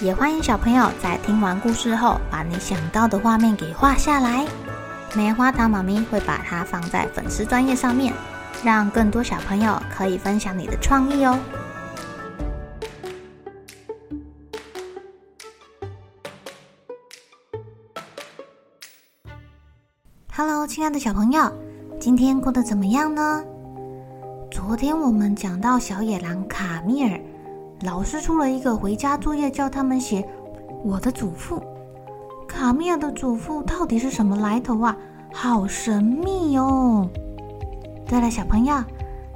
也欢迎小朋友在听完故事后，把你想到的画面给画下来。棉花糖妈咪会把它放在粉丝专页上面，让更多小朋友可以分享你的创意哦。Hello，亲爱的小朋友，今天过得怎么样呢？昨天我们讲到小野狼卡米尔，老师出了一个回家作业，叫他们写我的祖父。卡米尔的祖父到底是什么来头啊？好神秘哦！对了，小朋友，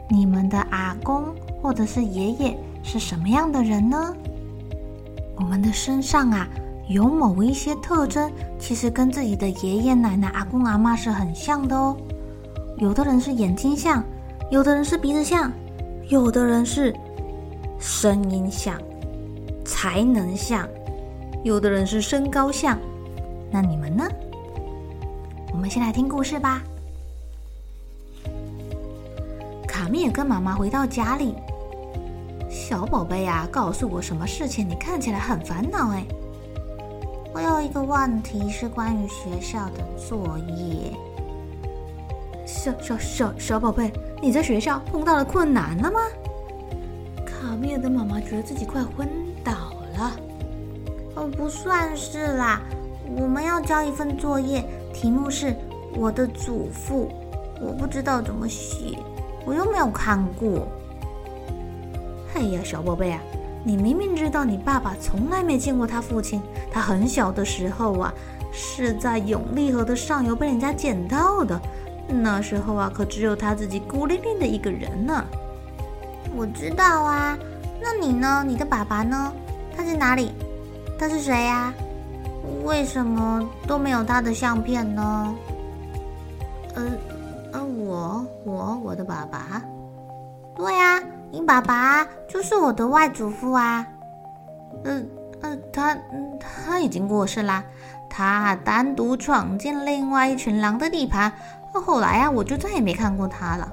你们的阿公或者是爷爷是什么样的人呢？我们的身上啊。有某一些特征，其实跟自己的爷爷奶奶、阿公阿嬷是很像的哦。有的人是眼睛像，有的人是鼻子像，有的人是声音像、才能像，有的人是身高像。那你们呢？我们先来听故事吧。卡米尔跟妈妈回到家里，小宝贝呀，告诉我什么事情？你看起来很烦恼哎。我有一个问题是关于学校的作业。小小小小宝贝，你在学校碰到了困难了吗？卡米尔的妈妈觉得自己快昏倒了。哦，不算是啦。我们要交一份作业，题目是我的祖父，我不知道怎么写，我又没有看过。哎呀，小宝贝啊！你明明知道你爸爸从来没见过他父亲，他很小的时候啊，是在永利河的上游被人家捡到的。那时候啊，可只有他自己孤零零的一个人呢。我知道啊，那你呢？你的爸爸呢？他在哪里？他是谁呀？为什么都没有他的相片呢？呃，呃，我，我，我的爸爸。对呀。你爸爸就是我的外祖父啊，嗯嗯，他他已经过世啦，他单独闯进另外一群狼的地盘，后来啊，我就再也没看过他了。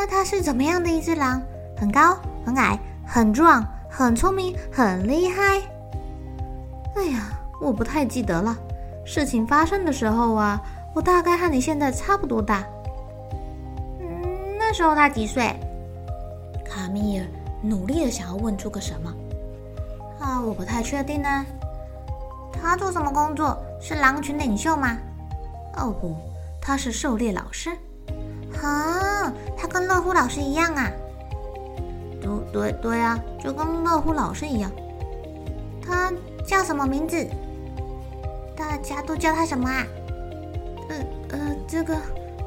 那他是怎么样的一只狼？很高、很矮、很壮、很聪明、很厉害？哎呀，我不太记得了。事情发生的时候啊，我大概和你现在差不多大。嗯，那时候他几岁？卡米尔努力的想要问出个什么啊，我不太确定呢。他做什么工作？是狼群领袖吗？哦不，他是狩猎老师。啊，乐乎老师一样啊？对对对啊，就跟乐乎老师一样。他叫什么名字？大家都叫他什么啊？呃呃，这个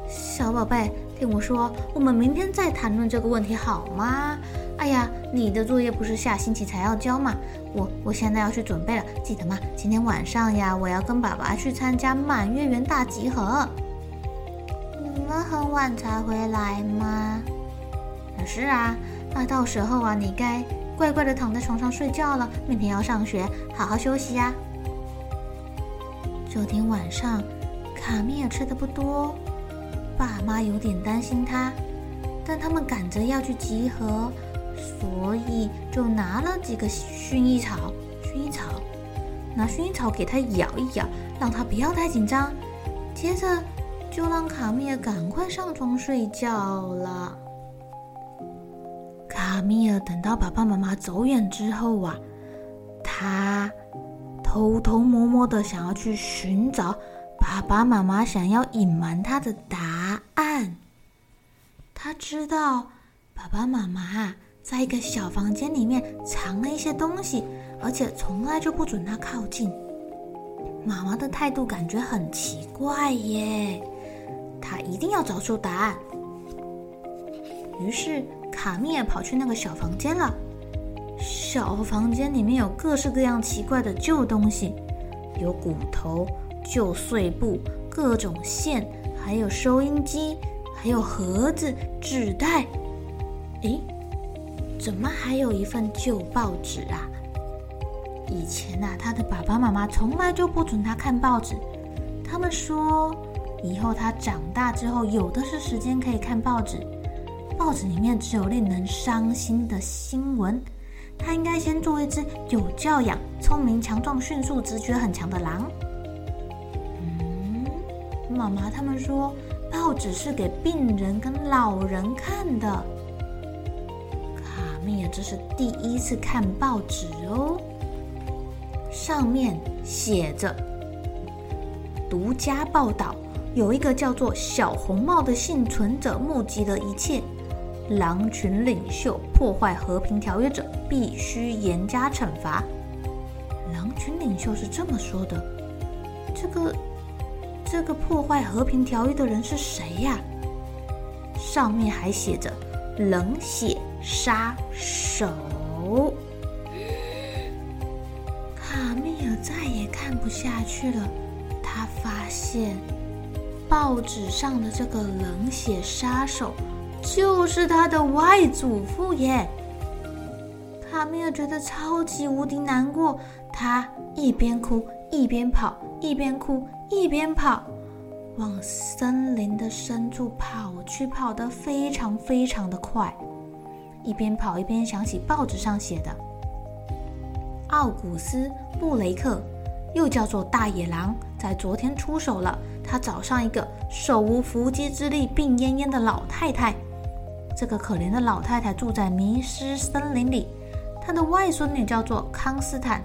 小宝贝。听我说，我们明天再谈论这个问题好吗？哎呀，你的作业不是下星期才要交吗？我我现在要去准备了，记得吗？今天晚上呀，我要跟爸爸去参加满月圆大集合。很晚才回来吗？是啊，那到时候啊，你该乖乖的躺在床上睡觉了。明天要上学，好好休息呀。这天晚上，卡米尔吃的不多。爸妈有点担心他，但他们赶着要去集合，所以就拿了几个薰衣草。薰衣草，拿薰衣草给他咬一咬，让他不要太紧张。接着就让卡米尔赶快上床睡觉了。卡米尔等到爸爸妈妈走远之后啊，他偷偷摸摸的想要去寻找。爸爸妈妈想要隐瞒他的答案。他知道爸爸妈妈在一个小房间里面藏了一些东西，而且从来就不准他靠近。妈妈的态度感觉很奇怪耶，他一定要找出答案。于是卡米尔跑去那个小房间了。小房间里面有各式各样奇怪的旧东西，有骨头、旧碎布、各种线，还有收音机，还有盒子、纸袋。诶，怎么还有一份旧报纸啊？以前啊，他的爸爸妈妈从来就不准他看报纸。他们说，以后他长大之后，有的是时间可以看报纸。报纸里面只有令人伤心的新闻。他应该先做一只有教养、聪明、强壮、迅速、直觉很强的狼。嗯，妈妈他们说，报纸是给病人跟老人看的。卡米尔这是第一次看报纸哦，上面写着独家报道，有一个叫做小红帽的幸存者目击了一切。狼群领袖破坏和平条约者必须严加惩罚。狼群领袖是这么说的。这个这个破坏和平条约的人是谁呀？上面还写着“冷血杀手”。卡米尔再也看不下去了。他发现报纸上的这个冷血杀手。就是他的外祖父耶！卡米尔觉得超级无敌难过，他一边哭一边跑，一边哭一边跑，往森林的深处跑去，跑得非常非常的快，一边跑一边想起报纸上写的：奥古斯·布雷克，又叫做大野狼，在昨天出手了。他找上一个手无缚鸡之力、病恹恹的老太太。这个可怜的老太太住在迷失森林里，她的外孙女叫做康斯坦，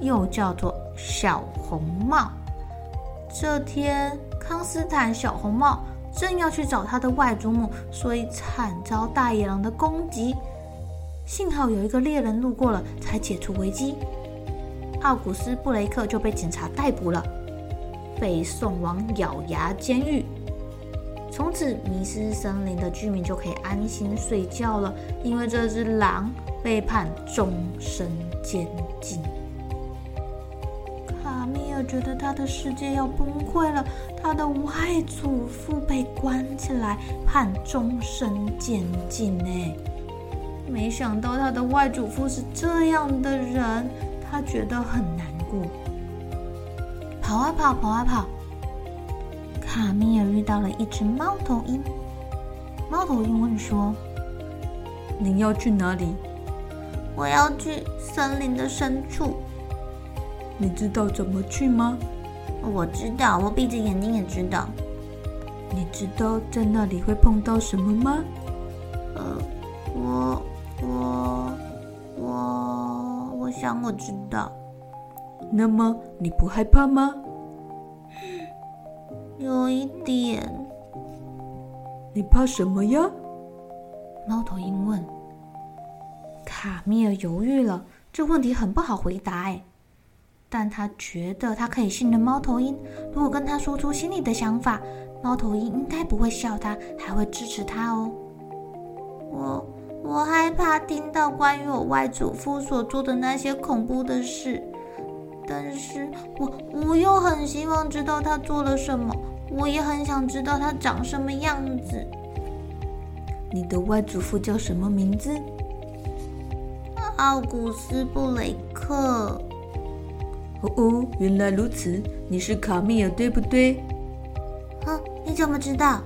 又叫做小红帽。这天，康斯坦小红帽正要去找他的外祖母，所以惨遭大野狼的攻击。幸好有一个猎人路过了，才解除危机。奥古斯·布雷克就被警察逮捕了，被送往咬牙监狱。从此，迷失森林的居民就可以安心睡觉了，因为这只狼被判终身监禁。卡米尔觉得他的世界要崩溃了，他的外祖父被关起来，判终身监禁呢。没想到他的外祖父是这样的人，他觉得很难过。跑啊跑，跑啊跑。卡米尔遇到了一只猫头鹰。猫头鹰问说：“您要去哪里？”“我要去森林的深处。”“你知道怎么去吗？”“我知道，我闭着眼睛也知道。”“你知道在那里会碰到什么吗？”“呃，我我我我想我知道。”“那么你不害怕吗？”有一点，你怕什么呀？猫头鹰问。卡米尔犹豫了，这问题很不好回答哎。但他觉得他可以信任猫头鹰，如果跟他说出心里的想法，猫头鹰应该不会笑他，还会支持他哦。我我害怕听到关于我外祖父所做的那些恐怖的事，但是我我又很希望知道他做了什么。我也很想知道他长什么样子。你的外祖父叫什么名字？奥古斯·布雷克。哦哦，原来如此，你是卡米尔对不对？哼，你怎么知道？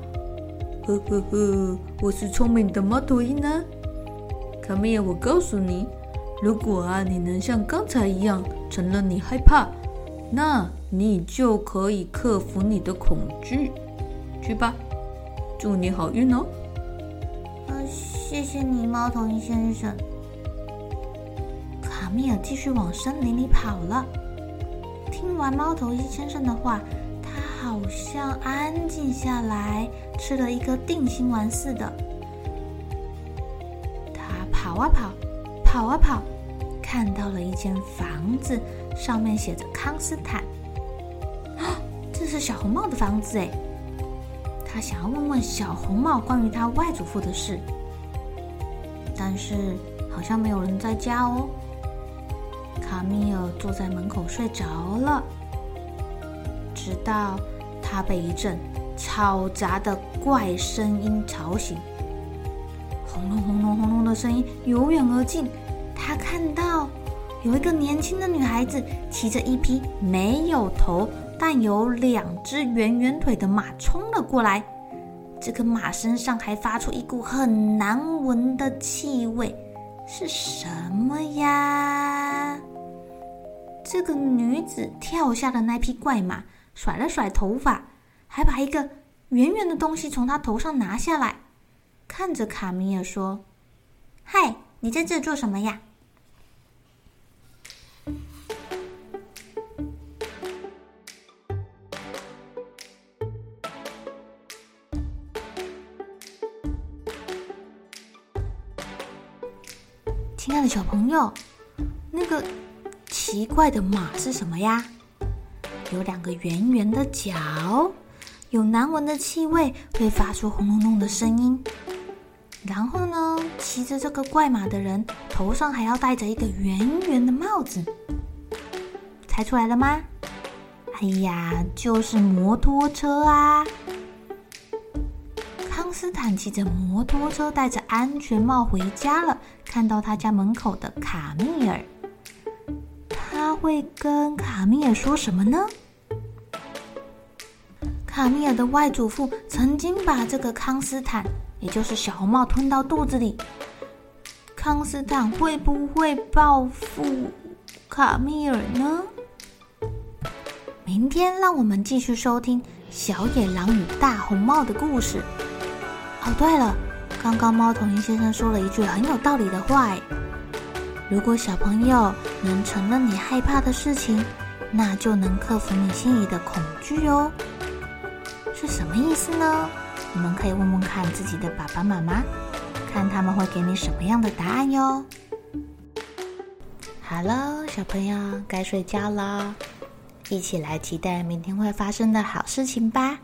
呵呵呵，我是聪明的猫头鹰呢。卡米尔，我告诉你，如果啊，你能像刚才一样承认你害怕，那。你就可以克服你的恐惧，去吧，祝你好运哦。呃，谢谢你，猫头鹰先生。卡米尔继续往森林里跑了。听完猫头鹰先生的话，他好像安静下来，吃了一颗定心丸似的。他跑啊跑，跑啊跑，看到了一间房子，上面写着康斯坦。啊这是小红帽的房子哎，他想要问问小红帽关于他外祖父的事。但是好像没有人在家哦。卡米尔坐在门口睡着了，直到他被一阵嘈杂的怪声音吵醒。轰隆轰隆轰隆的声音由远而近，他看到有一个年轻的女孩子骑着一匹没有头但有两只圆圆腿的马冲了过来。这个马身上还发出一股很难闻的气味，是什么呀？这个女子跳下了那匹怪马，甩了甩头发，还把一个圆圆的东西从她头上拿下来，看着卡米尔说：“嗨，你在这做什么呀？”亲爱的小朋友，那个奇怪的马是什么呀？有两个圆圆的角，有难闻的气味，会发出轰隆隆的声音。然后呢，骑着这个怪马的人头上还要戴着一个圆圆的帽子。猜出来了吗？哎呀，就是摩托车啊！康斯坦骑着摩托车，戴着安全帽回家了。看到他家门口的卡米尔，他会跟卡米尔说什么呢？卡米尔的外祖父曾经把这个康斯坦，也就是小红帽，吞到肚子里。康斯坦会不会报复卡米尔呢？明天让我们继续收听小野狼与大红帽的故事。哦，对了，刚刚猫头鹰先生说了一句很有道理的话：如果小朋友能承认你害怕的事情，那就能克服你心里的恐惧哦。是什么意思呢？你们可以问问看自己的爸爸妈妈，看他们会给你什么样的答案哟。好了，小朋友该睡觉了，一起来期待明天会发生的好事情吧。